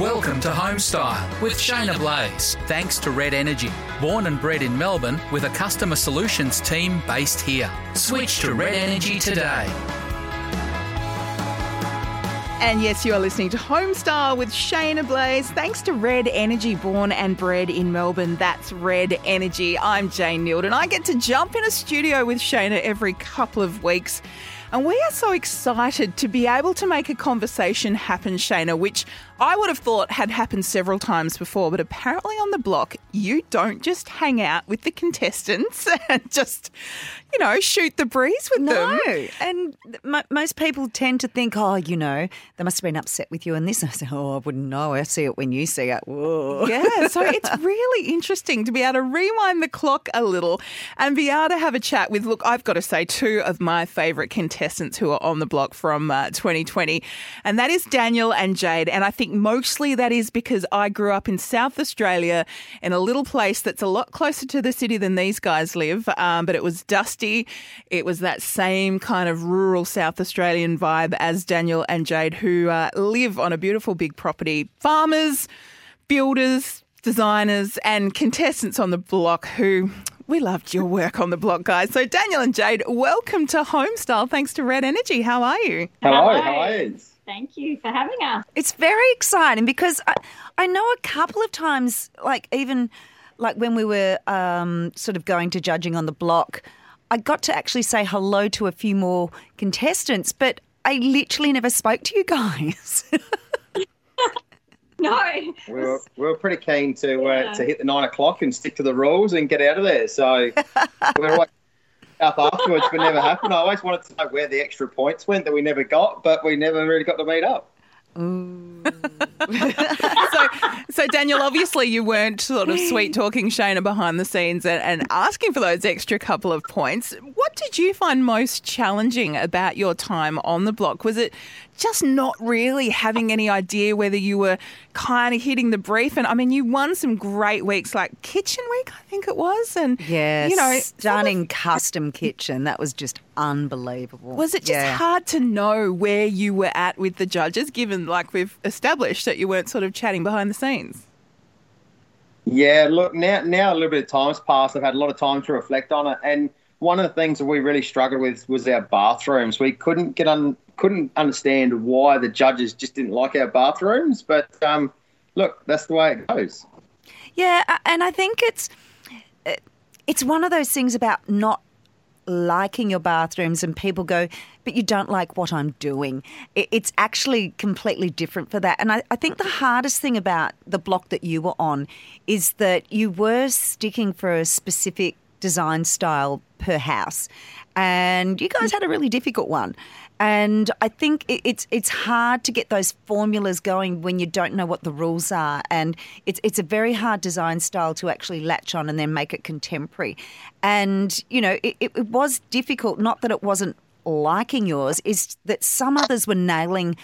Welcome to Homestyle with Shaynna Blaze. Thanks to Red Energy. Born and bred in Melbourne with a customer solutions team based here. Switch to Red Energy today. And yes, you are listening to Homestyle with Shaynna Blaze. Thanks to Red Energy, born and bred in Melbourne. That's Red Energy. I'm Jane Nield, and I get to jump in a studio with Shaynna every couple of weeks. And we are so excited to be able to make a conversation happen, Shaynna, which I would have thought had happened several times before, but apparently on the block, you don't just hang out with the contestants and just, you know, shoot the breeze with them. No, and m- most people tend to think, oh, you know, they must have been upset with you and this. And I say, oh, I wouldn't know. I see it when you see it. Whoa. Yeah, so it's really interesting to be able to rewind the clock a little and be able to have a chat with, look, I've got to say, two of my favourite contestants who are on the block from uh, 2020, and that is Daniel and Jade. And I think think mostly that is because I grew up in South Australia in a little place that's a lot closer to the city than these guys live. Um, but it was dusty. It was that same kind of rural South Australian vibe as Daniel and Jade, who uh, live on a beautiful big property. Farmers, builders, designers, and contestants on the block who we loved your work on the block, guys. So, Daniel and Jade, welcome to Homestyle. Thanks to Red Energy. How are you? Hello, how are you? Thank you for having us. It's very exciting because I, I know a couple of times, like even like when we were um, sort of going to judging on the block, I got to actually say hello to a few more contestants, but I literally never spoke to you guys. no, we were, we were pretty keen to yeah. uh, to hit the nine o'clock and stick to the rules and get out of there. So we are like up afterwards, but never happened. I always wanted to know where the extra points went that we never got, but we never really got to meet up. so, so Daniel, obviously you weren't sort of sweet talking Shaynna behind the scenes and, and, asking for those extra couple of points. What did you find most challenging about your time on the block? Was it just not really having any idea whether you were kind of hitting the brief. And I mean, you won some great weeks like Kitchen Week, I think it was. And, yeah, you know, stunning of, custom kitchen. That was just unbelievable. Was it just yeah. hard to know where you were at with the judges, given like we've established that you weren't sort of chatting behind the scenes? Yeah, look, now now a little bit of time's passed. I've had a lot of time to reflect on it. And one of the things that we really struggled with was our bathrooms. We couldn't get on couldn't understand why the judges just didn't like our bathrooms. But um, look, that's the way it goes. Yeah, and I think it's it's one of those things about not liking your bathrooms and people go, but you don't like what I'm doing. It's actually completely different for that. And I, I, think the hardest thing about the block that you were on is that you were sticking for a specific design style per house. And you guys had a really difficult one. And I think it's it's hard to get those formulas going when you don't know what the rules are, and it's it's a very hard design style to actually latch on and then make it contemporary. And you know, it, it was difficult. Not that it wasn't liking yours, is that some others were nailing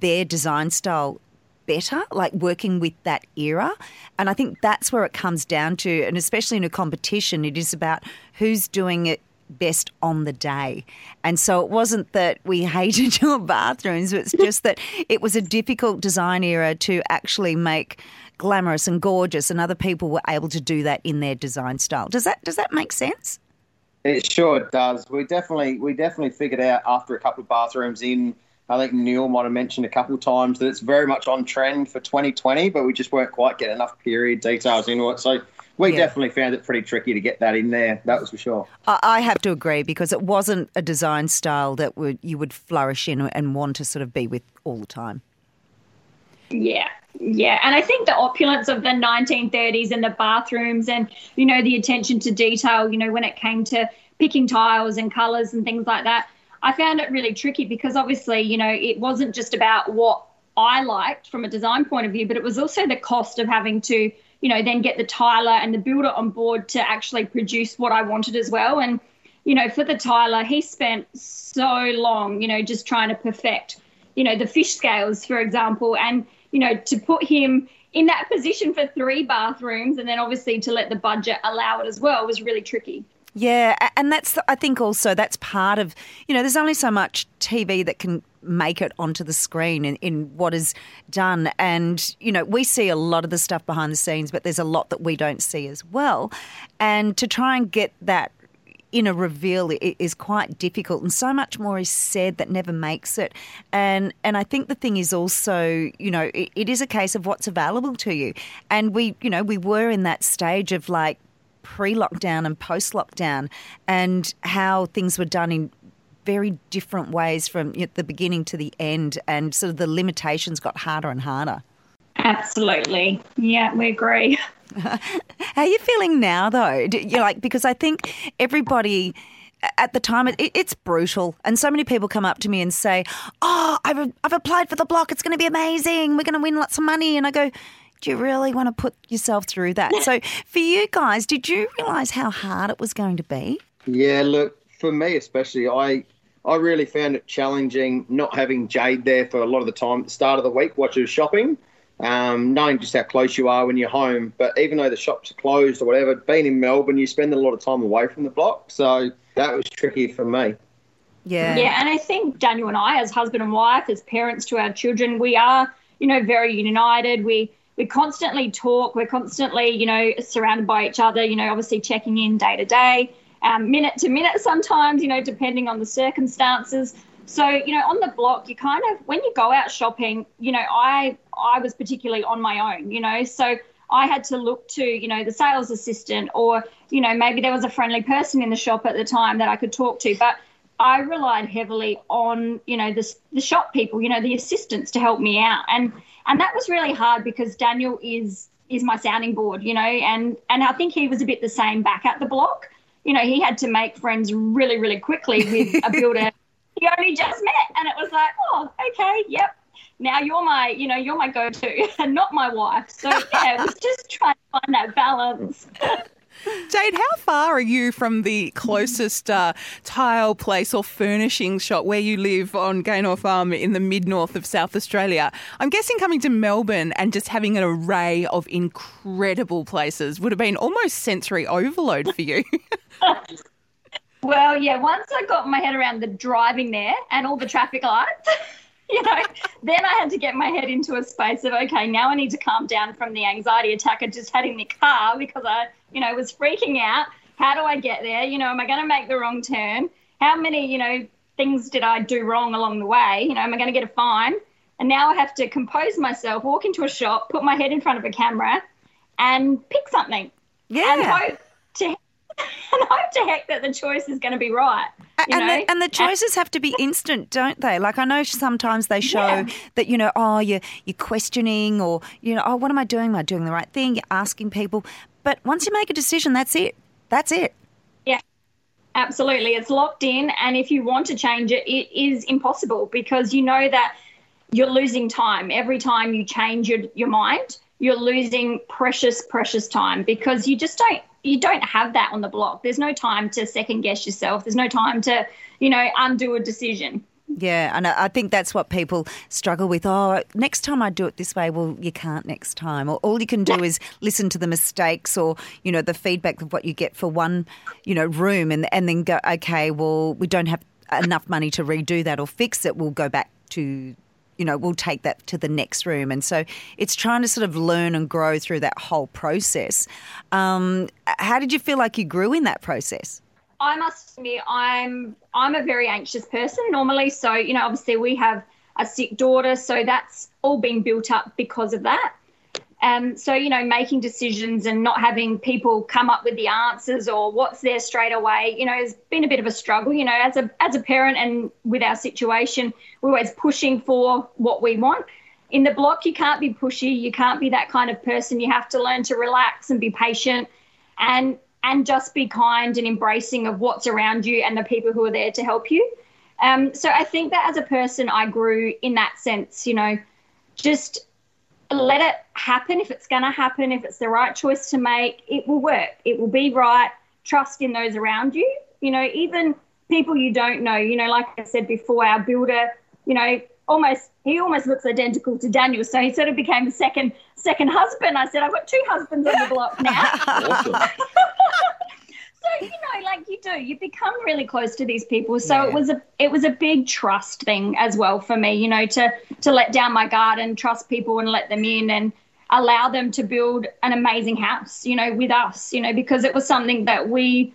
their design style better, like working with that era. And I think that's where it comes down to, and especially in a competition, it is about who's doing it best on the day. And so it wasn't that we hated your bathrooms, it's just that it was a difficult design era to actually make glamorous and gorgeous and other people were able to do that in their design style. Does that does that make sense? It sure does. We definitely we definitely figured out after a couple of bathrooms in I think Neale might have mentioned a couple of times that it's very much on trend for 2020, but we just weren't quite getting enough period details into it. So we yeah. definitely found it pretty tricky to get that in there. That was for sure. I have to agree because it wasn't a design style that would you would flourish in and want to sort of be with all the time. Yeah, yeah, and I think the opulence of the 1930s and the bathrooms and you know the attention to detail, you know, when it came to picking tiles and colors and things like that, I found it really tricky because obviously, you know, it wasn't just about what I liked from a design point of view, but it was also the cost of having to you know, then get the tiler and the builder on board to actually produce what I wanted as well. And, you know, for the tiler, he spent so long, you know, just trying to perfect, you know, the fish scales, for example. And, you know, to put him in that position for three bathrooms and then obviously to let the budget allow it as well was really tricky. Yeah, and that's I think also that's part of you know there's only so much TV that can make it onto the screen in, in what is done, and you know we see a lot of the stuff behind the scenes, but there's a lot that we don't see as well, and to try and get that in a reveal is quite difficult. And so much more is said that never makes it. And and I think the thing is also you know it, it is a case of what's available to you. And we you know we were in that stage of like pre-lockdown and post-lockdown and how things were done in very different ways from the beginning to the end and sort of the limitations got harder and harder. Absolutely. Yeah we agree. How are you feeling now though? You're like because i think everybody at the time, it, it's brutal. And so many people come up to me and say, Oh, I've, I've applied for the block. It's going to be amazing. We're going to win lots of money. And I go, do you really want to put yourself through that? so, for you guys, did you realise how hard it was going to be? Yeah, look, for me especially, I I really found it challenging not having Jade there for a lot of the time at the start of the week while she was shopping, um, knowing just how close you are when you're home. But even though the shops are closed or whatever, being in Melbourne, you spend a lot of time away from the block. So that was tricky for me. Yeah. Yeah, and I think Daniel and I, as husband and wife, as parents to our children, we are, you know, very united. We we constantly talk. We're constantly, you know, surrounded by each other. You know, obviously checking in day to day, um, minute to minute sometimes. You know, depending on the circumstances. So, you know, on the block, you kind of when you go out shopping, you know, I I was particularly on my own. You know, so I had to look to, you know, the sales assistant, or you know, maybe there was a friendly person in the shop at the time that I could talk to, but. I relied heavily on, you know, the, the shop people, you know, the assistants to help me out. And and that was really hard because Daniel is is my sounding board, you know, and and I think he was a bit the same back at the block. You know, he had to make friends really, really quickly with a builder he only just met, and it was like, oh, okay, yep. Now you're my, you know, you're my go-to, and not my wife. So yeah, it was just trying to find that balance. Jade, how far are you from the closest uh, tile place or furnishing shop where you live on Gaynor Farm in the mid north of South Australia? I'm guessing coming to Melbourne and just having an array of incredible places would have been almost sensory overload for you. well, yeah, once I got my head around the driving there and all the traffic lights. you know, then I had to get my head into a space of, okay, now I need to calm down from the anxiety attack I just had in the car because I, you know, was freaking out. How do I get there? You know, am I going to make the wrong turn? How many, you know, things did I do wrong along the way? You know, am I going to get a fine? And now I have to compose myself, walk into a shop, put my head in front of a camera, and pick something. Yeah. And hope to and hope to heck that the choice is going to be right. And, the, and the choices have to be instant, don't they? Like I know sometimes they show yeah. that you know, oh, you're you're questioning, or you know, oh, what am I doing? Am I doing the right thing? You're asking people, but once you make a decision, that's it. That's it. Yeah, absolutely. It's locked in, and if you want to change it, it is impossible because you know that you're losing time every time you change your your mind. You're losing precious, precious time because you just don't you don't have that on the block. There's no time to second guess yourself. There's no time to, you know, undo a decision. Yeah, and I think that's what people struggle with. Oh, next time I do it this way. Well, you can't next time. Or all you can do is listen to the mistakes or, you know, the feedback of what you get for one, you know, room and and then go, okay, well, we don't have enough money to redo that or fix it. We'll go back to you know, we'll take that to the next room. And so it's trying to sort of learn and grow through that whole process. Um, how did you feel like you grew in that process? I must admit, I'm I'm a very anxious person normally. So you know, obviously we have a sick daughter, so that's all been built up because of that. Um, so, you know, making decisions and not having people come up with the answers or what's there straight away, you know, has been a bit of a struggle. You know, as a as a parent and with our situation, we're always pushing for what we want. In the block, you can't be pushy. You can't be that kind of person. You have to learn to relax and be patient, and and just be kind and embracing of what's around you and the people who are there to help you. Um, so I think that as a person, I grew in that sense. You know, just let it happen if it's going to happen, if it's the right choice to make, it will work. It will be right. Trust in those around you. You know, even people you don't know, you know, like I said before, our builder, you know, almost he almost looks identical to Daniel. So he sort of became a second second husband. I said, I've got two husbands on the block now. awesome. So you know, like you do, you become really close to these people. So Yeah. it was a it was a big trust thing as well for me, you know, to to let down my guard and trust people and let them in and allow them to build an amazing house, you know, with us, you know, because it was something that we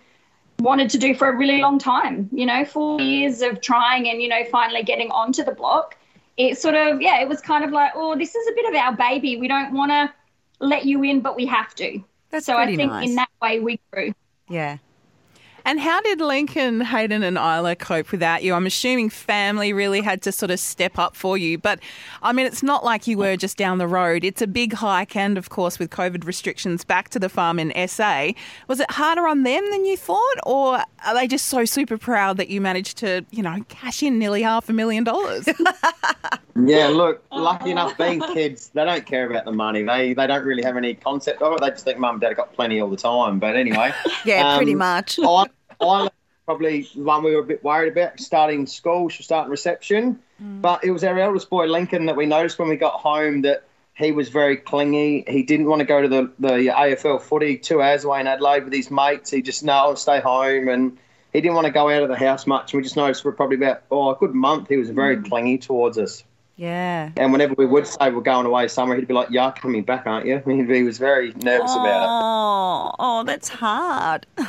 wanted to do for a really long time, you know, four years of trying and, you know, finally getting onto the block. It sort of, yeah, it was kind of like, oh, this is a bit of our baby. We don't want to let you in, but we have to. That's so I think nice. in that way we grew. Yeah. And how did Lincoln, Hayden, and Isla cope without you? I'm assuming family really had to sort of step up for you. But I mean, it's not like you were just down the road. It's a big hike, and of course, with COVID restrictions back to the farm in SA. Was it harder on them than you thought, or are they just so super proud that you managed to, you know, cash in nearly half a million dollars? Yeah, look, lucky enough being kids, they don't care about the money. They they don't really have any concept of it. They just think mum and dad have got plenty all the time. But anyway, Yeah, pretty um, much. I, I probably one we were a bit worried about starting school. She was starting reception, mm. but it was our eldest boy Lincoln that we noticed when we got home that he was very clingy. He didn't want to go to the the AFL footy two hours away in Adelaide with his mates. He just no, I'll stay home and. He didn't want to go out of the house much. And we just noticed for probably about oh a good month he was very mm. clingy towards us. Yeah. And whenever we would say we're going away somewhere, he'd be like, "You're coming back, aren't you?" He was very nervous about it. Oh, oh, that's hard.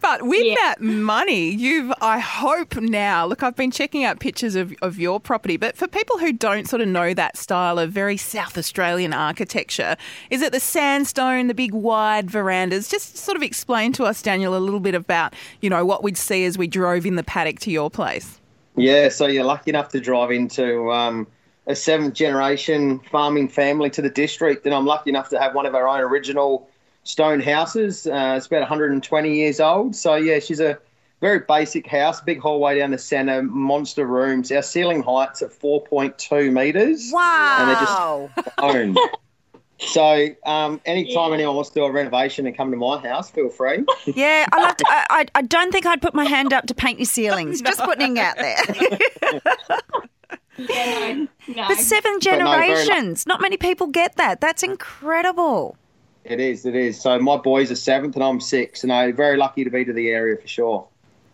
But with Yeah. that money, you've, I hope now, look, I've been checking out pictures of, of your property, but for people who don't sort of know that style of very South Australian architecture, is it the sandstone, the big wide verandas? Just sort of explain to us, Daniel, a little bit about, you know, what we'd see as we drove in the paddock to your place. Yeah, so you're lucky enough to drive into um, a seventh generation farming family to the district, and I'm lucky enough to have one of our own original stone houses. Uh, it's about 120 years old. So yeah, she's a very basic house, big hallway down the centre, monster rooms. Our ceiling height's at 4.2 metres. And they're just Wow. own. So, um, anytime anyone wants to do a renovation and come to my house, feel free. Yeah, I, like to, I, I, I don't think I'd put my hand up to paint your ceilings. Just putting it out there. Yeah, no, no. but seven no, very lu- generations. Not many people get that. That's incredible. It is, it is. So, my boys are seventh and I'm six, and I'm very lucky to be to the area for sure.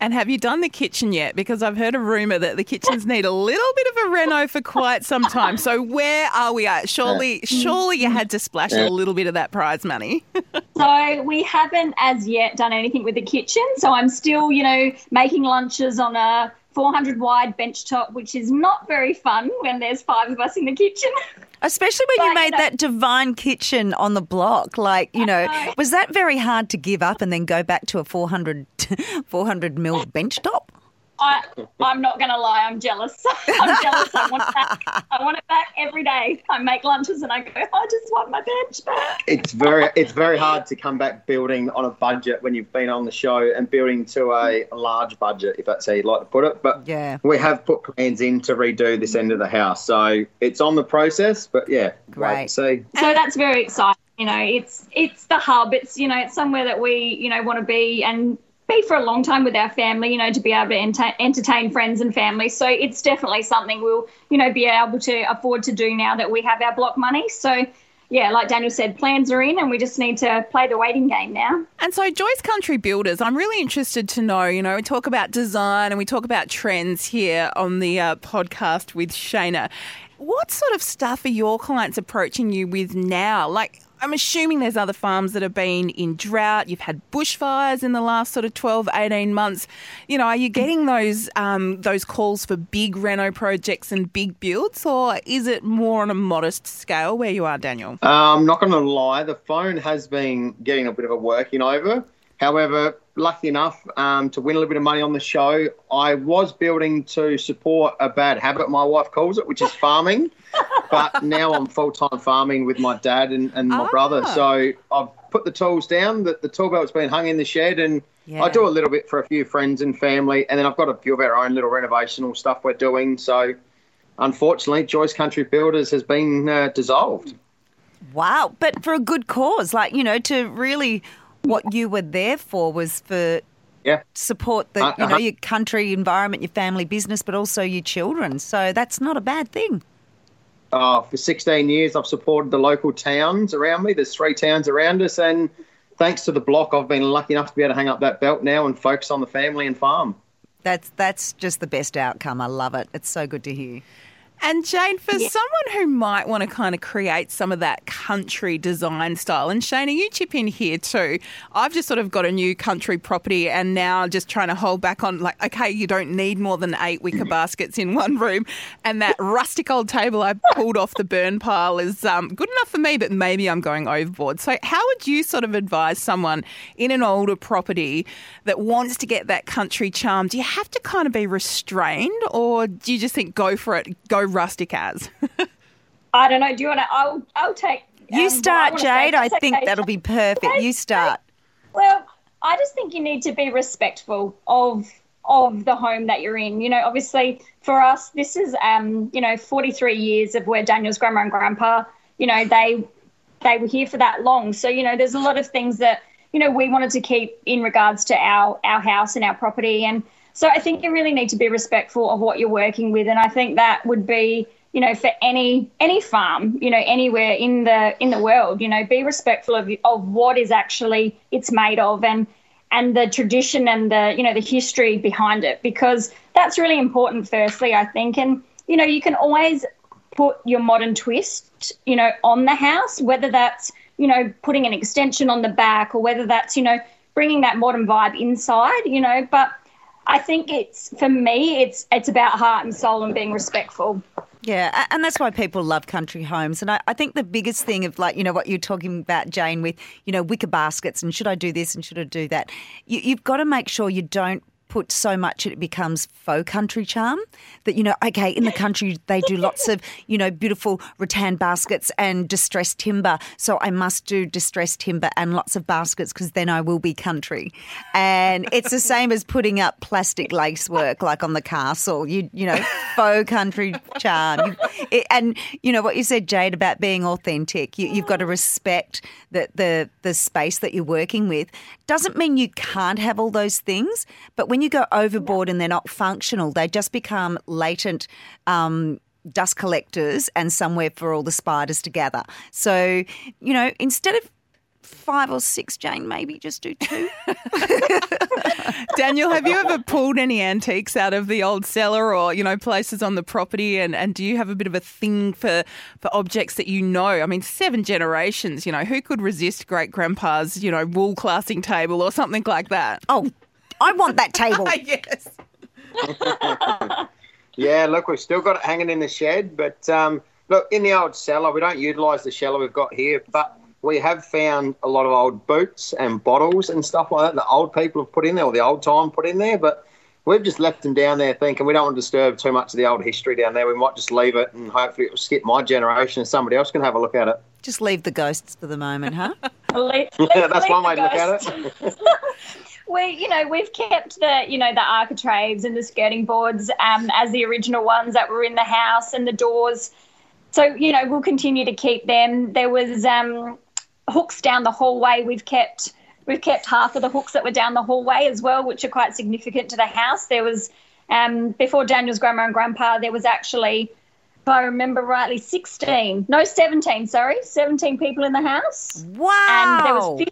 And have you done the kitchen yet? Because I've heard a rumour that the kitchens need a little bit of a reno for quite some time. So where are we at? Surely, uh, surely you mm. had to splash a little bit of that prize money. So we haven't as yet done anything with the kitchen. So I'm still, you know, making lunches on a 400 wide bench top, which is not very fun when there's five of us in the kitchen. Especially when you made you know- that divine kitchen on the block. Like, you know, was that very hard to give up and then go back to a 400, 400 mil bench top? I, I'm not going to lie, I'm jealous. I'm jealous. I want it back. I want it back every day. I make lunches and I go, I just want my bench back. It's very, it's very hard to come back building on a budget when you've been on the show and building to a large budget, if that's how you'd like to put it. But Yeah. we have put plans in to redo this end of the house, so it's on the process. But yeah, wait Great. and see. So that's very exciting. You know, it's it's the hub. It's you know, it's somewhere that we you know want to be and be for a long time with our family. You know, to be able to enter- entertain friends and family. So it's definitely something we'll you know be able to afford to do now that we have our block money. So yeah, like Daniel said, plans are in, and we just need to play the waiting game now. And so, Joyce Country Builders, I'm really interested to know. You know, we talk about design and we talk about trends here on the uh, podcast with Shaynna. What sort of stuff are your clients approaching you with now? Like, I'm assuming there's other farms that have been in drought. You've had bushfires in the last sort of 12, 18 months. You know, are you getting those um, those calls for big reno projects and big builds, or is it more on a modest scale where you are, Daniel? I'm Um, not going to lie, the phone has been getting a bit of a working over. However, lucky enough um, to win a little bit of money on the show, I was building to support a bad habit, my wife calls it, which is farming. But now I'm full time farming with my dad and, and my Ah. brother. So I've put the tools down, the, the tool belt's been hung in the shed, and Yeah. I do a little bit for a few friends and family. And then I've got a few of our own little renovational stuff we're doing. So unfortunately, Joyce Country Builders has been uh, dissolved. Wow. But for a good cause. Like, you know, to really, what you were there for was for Yeah. support the, Uh, you know, uh-huh. your country environment, your family business, but also your children. So that's not a bad thing. Uh, for 16 years, I've supported the local towns around me. There's three towns around us, and thanks to the block, I've been lucky enough to be able to hang up that belt now and focus on the family and farm. That's that's just the best outcome. I love it. It's so good to hear. And Jane, for someone who might want to kind of create some of that country design style, and Shaynna, you chip in here too. I've just sort of got a new country property and now just trying to hold back on like, okay, you don't need more than eight wicker baskets in one room. And that rustic old table I pulled off the burn pile is um, good enough for me, but maybe I'm going overboard. So, how would you sort of advise someone in an older property that wants to get that country charm? Do you have to kind of be restrained or do you just think go for it, go rustic as? I don't know. Do you want to? I'll, I'll take. You um, start, wanna. Jade. I think okay. that'll be perfect. You start. Well, I just think you need to be respectful of of the home that you're in. You know, obviously for us, this is um, you know, 43 years of where Daniel's grandma and grandpa, you know, they they were here for that long. So, you know, there's a lot of things that, you know, we wanted to keep in regards to our our house and our property and so I think you really need to be respectful of what you're working with and I think that would be you know for any any farm you know anywhere in the in the world you know be respectful of of what is actually it's made of and and the tradition and the you know the history behind it because that's really important firstly i think. And you know you can always put your modern twist you know on the house whether that's you know putting an extension on the back or whether that's you know bringing that modern vibe inside you know but i think it's for me it's it's about heart and soul and being respectful Yeah, and that's why people love country homes. And I, I think the biggest thing of like, you know, what you're talking about, Jane, with, you know, wicker baskets and should I do this and should I do that? You, you've got to make sure you don't put so much it becomes faux country charm that you know okay in the country they do lots of you know beautiful rattan baskets and distressed timber. So i must do distressed timber and lots of baskets because then i will be country. And it's the same as putting up plastic lacework like on the castle. You you know faux country charm. It, and you know what you said jade about being authentic. You, you've got to respect the, the the space that you're working with. Doesn't mean you can't have all those things but when you go overboard and they're not functional they just become latent um, dust collectors and somewhere for all the spiders to gather so you know instead of five or six jane maybe just do two Daniel, have you ever pulled any antiques out of the old cellar or, you know, places on the property? And, and do you have a bit of a thing for, for objects that you know? I mean, seven generations, you know, who could resist great grandpa's, you know, wool classing table or something like that? oh i want that table yes. Yeah, look, we've still got it hanging in the shed, but um, look, in the old cellar, we don't utilise the cellar we've got here, but we have found a lot of old boots and bottles and stuff like that that old people have put in there, or the old time put in there, but we've just left them down there thinking we don't want to disturb too much of the old history down there. We might just leave it and hopefully it'll skip my generation and somebody else can have a look at it. just leave the ghosts for the moment huh Leave- Yeah, that's leave one the way to look at it. We you know we've kept the you know the architraves and the skirting boards um, as the original ones that were in the house and the doors. So you know we'll continue to keep them. There was um, hooks down the hallway. We've kept we've kept half of the hooks that were down the hallway as well which are quite significant to the house. There was um, before daniel's grandma and grandpa there was actually if i remember rightly 16 no 17 sorry 17 people in the house. Wow and there was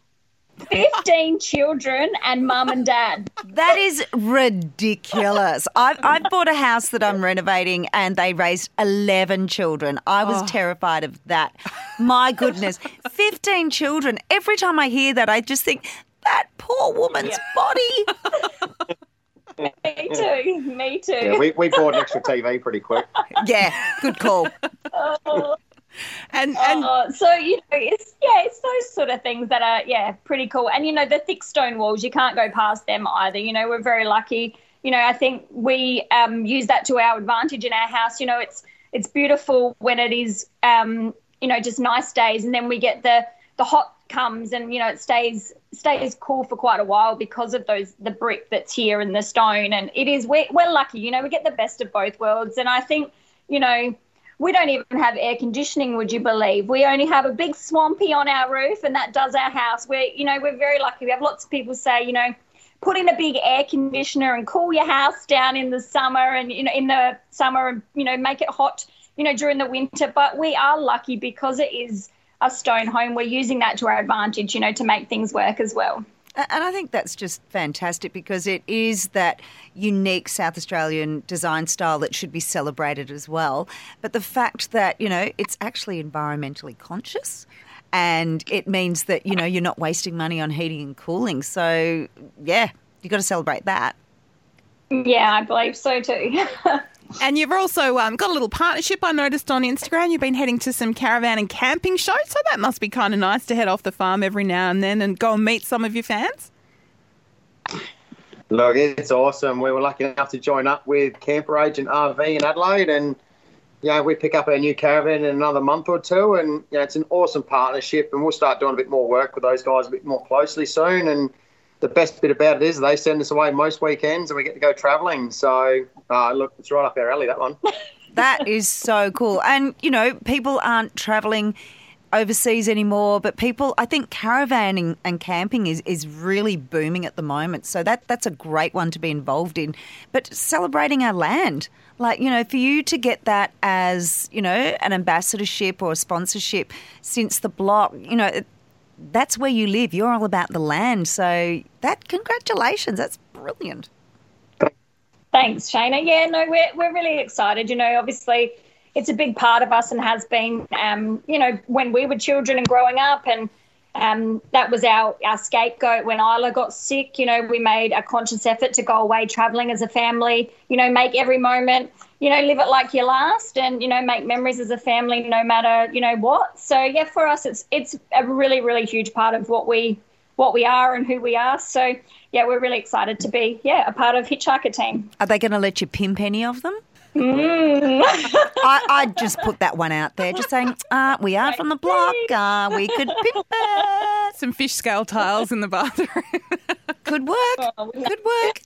15 children and mum and dad. That is ridiculous. I've, I've bought a house that I'm renovating and they raised 11 children. I was oh. terrified of that. My goodness. 15 children. Every time I hear that, I just think, that poor woman's body. Me too. Me too. Yeah, we, we bought an extra TV pretty quick. Yeah, good call. Oh. And, and Uh, so you know, it's yeah, it's those sort of things that are yeah, pretty cool. And you know, the thick stone walls, you can't go past them either. You know, we're very lucky. You know, I think we um, use that to our advantage in our house. You know, it's it's beautiful when it is um, you know just nice days, and then we get the the hot comes, and you know it stays stays cool for quite a while because of those the brick that's here and the stone, and it is we're, we're lucky. You know, we get the best of both worlds, and I think you know we don't even have air conditioning would you believe? We only have a big swampy on our roof and that does our house. We're you know we're very lucky. We have lots of people say you know put in a big air conditioner and cool your house down in the summer and you know in the summer and you know make it hot you know during the winter. But we are lucky because it is a stone home, we're using that to our advantage, you know, to make things work as well. And I think that's just fantastic because it is that unique South Australian design style that should be celebrated as well. But the fact that, you know, it's actually environmentally conscious and it means that, you know, you're not wasting money on heating and cooling. So, yeah, you've got to celebrate that. Yeah, I believe so too. And you've also um, got a little partnership I noticed on Instagram. You've been heading to some caravan and camping shows, so that must be kind of nice to head off the farm every now and then and go and meet some of your fans. Look, it's awesome. We were lucky enough to join up with Camper Agent RV in Adelaide, and yeah, we pick up our new caravan in another month or two, and yeah, it's an awesome partnership, and we'll start doing a bit more work with those guys a bit more closely soon, and the best bit about it is they send us away most weekends and we get to go travelling. So, uh, look, it's right up our alley, that one. that is so cool. And, you know, people aren't travelling overseas anymore, but people, I think caravanning and camping is, is really booming at the moment. So that that's a great one to be involved in. But celebrating our land, like, you know, for you to get that as, you know, an ambassadorship or a sponsorship since the block, you know, that's where you live. You're all about the land. So that congratulations. That's brilliant. Thanks, Shaynna. Yeah, no, we're we're really excited. You know, obviously it's a big part of us and has been um, you know, when we were children and growing up and um, that was our, our scapegoat when Isla got sick. You know, we made a conscious effort to go away traveling as a family, you know, make every moment, you know, live it like your last and, you know, make memories as a family no matter, you know, what. So yeah, for us it's it's a really, really huge part of what we what we are and who we are. So yeah, we're really excited to be, yeah, a part of Hitch Hika team. Are they gonna let you pimp any of them? Mm. I, I'd just put that one out there, just saying, uh, we are from the block, uh, we could pimp it. Some fish scale tiles in the bathroom. Could work, could work.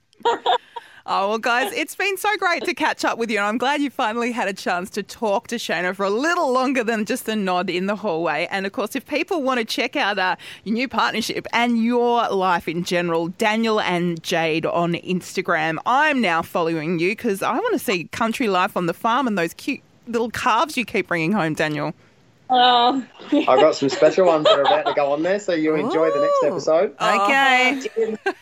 Oh, well, guys, it's been so great to catch up with you. And I'm glad you finally had a chance to talk to Shaynna for a little longer than just a nod in the hallway. And of course, if people want to check out uh, your new partnership and your life in general, Daniel and Jade on Instagram, I'm now following you because I want to see country life on the farm and those cute little calves you keep bringing home, Daniel. Oh, I've got some special ones that are about to go on there, so you enjoy the next episode. Okay.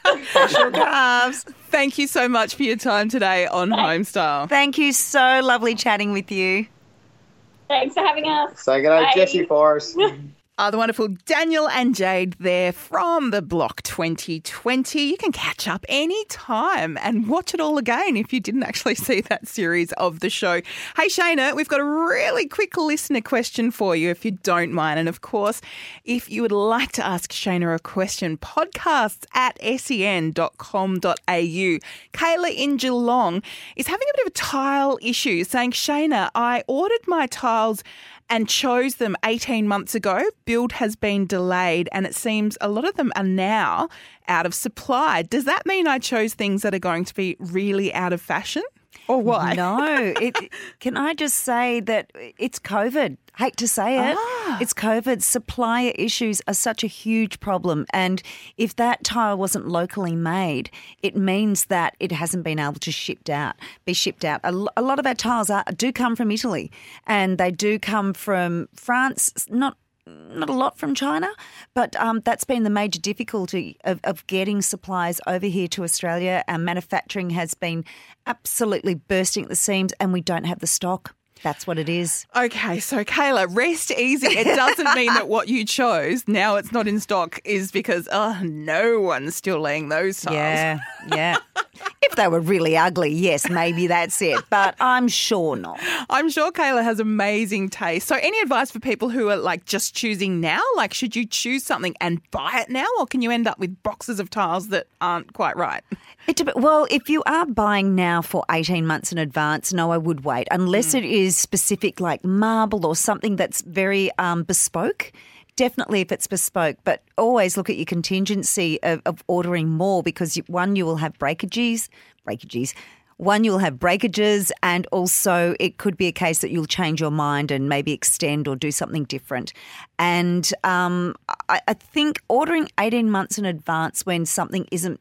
Oh, special calves. Thank you so much for your time today on Homestyle. Thank you. So lovely chatting with you. thanks for having us. Say good day, Bye. Jesse Forrest. are the wonderful Daniel and Jade there from the Block 2020. You can catch up anytime and watch it all again if you didn't actually see that series of the show. Hey, Shaynna, we've got a really quick listener question for you if you don't mind. And of course, if you would like to ask Shaynna a question, podcasts at sen.com.au. Kayla in Geelong is having a bit of a tile issue, saying, Shaynna, I ordered my tiles and chose them 18 months ago. Build has been delayed, and it seems a lot of them are now out of supply. Does that mean I chose things that are going to be really out of fashion? Or what? No. It, can I just say that it's COVID? Hate to say it. Ah. It's COVID. Supplier issues are such a huge problem. And if that tile wasn't locally made, it means that it hasn't been able to shipped out, be shipped out. A, a lot of our tiles are, do come from Italy and they do come from France, not not a lot from China, but um, that's been the major difficulty of, of getting supplies over here to Australia. Our manufacturing has been absolutely bursting at the seams, and we don't have the stock. That's what it is. Okay, so Kayla, rest easy. It doesn't mean that what you chose now it's not in stock is because oh no one's still laying those tiles. Yeah, yeah. if they were really ugly, yes, maybe that's it. But I'm sure not. I'm sure Kayla has amazing taste. So, any advice for people who are like just choosing now? Like, should you choose something and buy it now, or can you end up with boxes of tiles that aren't quite right? It well, if you are buying now for 18 months in advance, no, I would wait. Unless it is specific, like marble or something that's very um, bespoke. Definitely if it's bespoke, but always look at your contingency of, of ordering more because you, one, you will have breakages, breakages. One, you'll have breakages, and also it could be a case that you'll change your mind and maybe extend or do something different. And um, I, I think ordering 18 months in advance when something isn't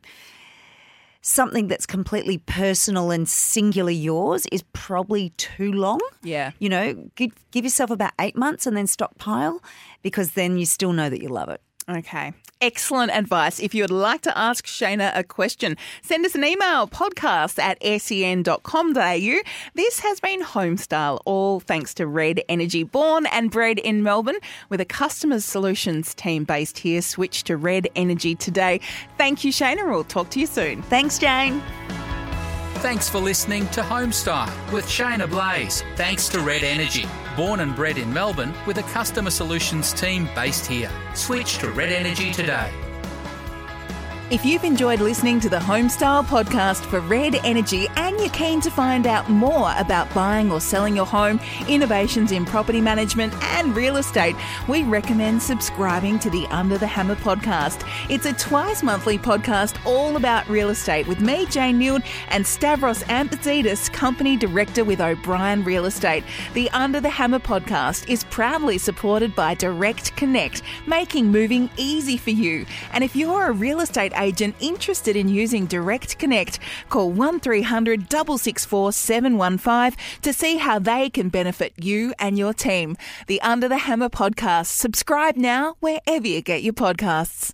something that's completely personal and singular yours is probably too long. Yeah. You know, give, give yourself about eight months and then stockpile because then you still know that you love it. Okay. Excellent advice. If you would like to ask Shaynna a question, send us an email podcast at sen.com.au. This has been Homestyle, all thanks to Red Energy, born and bred in Melbourne, with a customer solutions team based here. Switch to Red Energy today. Thank you, Shaynna. We'll talk to you soon. Thanks, Jane. Thanks for listening to Homestyle with Shaynna Blaze. Thanks to Red Energy, born and bred in Melbourne with a customer solutions team based here. Switch to Red Energy today. If you've enjoyed listening to the Homestyle podcast for Red Energy and you're keen to find out more about buying or selling your home, innovations in property management and real estate, we recommend subscribing to the Under the Hammer podcast. It's a twice monthly podcast all about real estate with me, Jane Nield, and Stavros Ampitzidis, company director with O'Brien Real Estate. The Under the Hammer podcast is proudly supported by Direct Connect, making moving easy for you. And if you're a real estate agent interested in using Direct Connect, call 1300 664 715 to see how they can benefit you and your team. The Under the Hammer podcast. Subscribe now wherever you get your podcasts.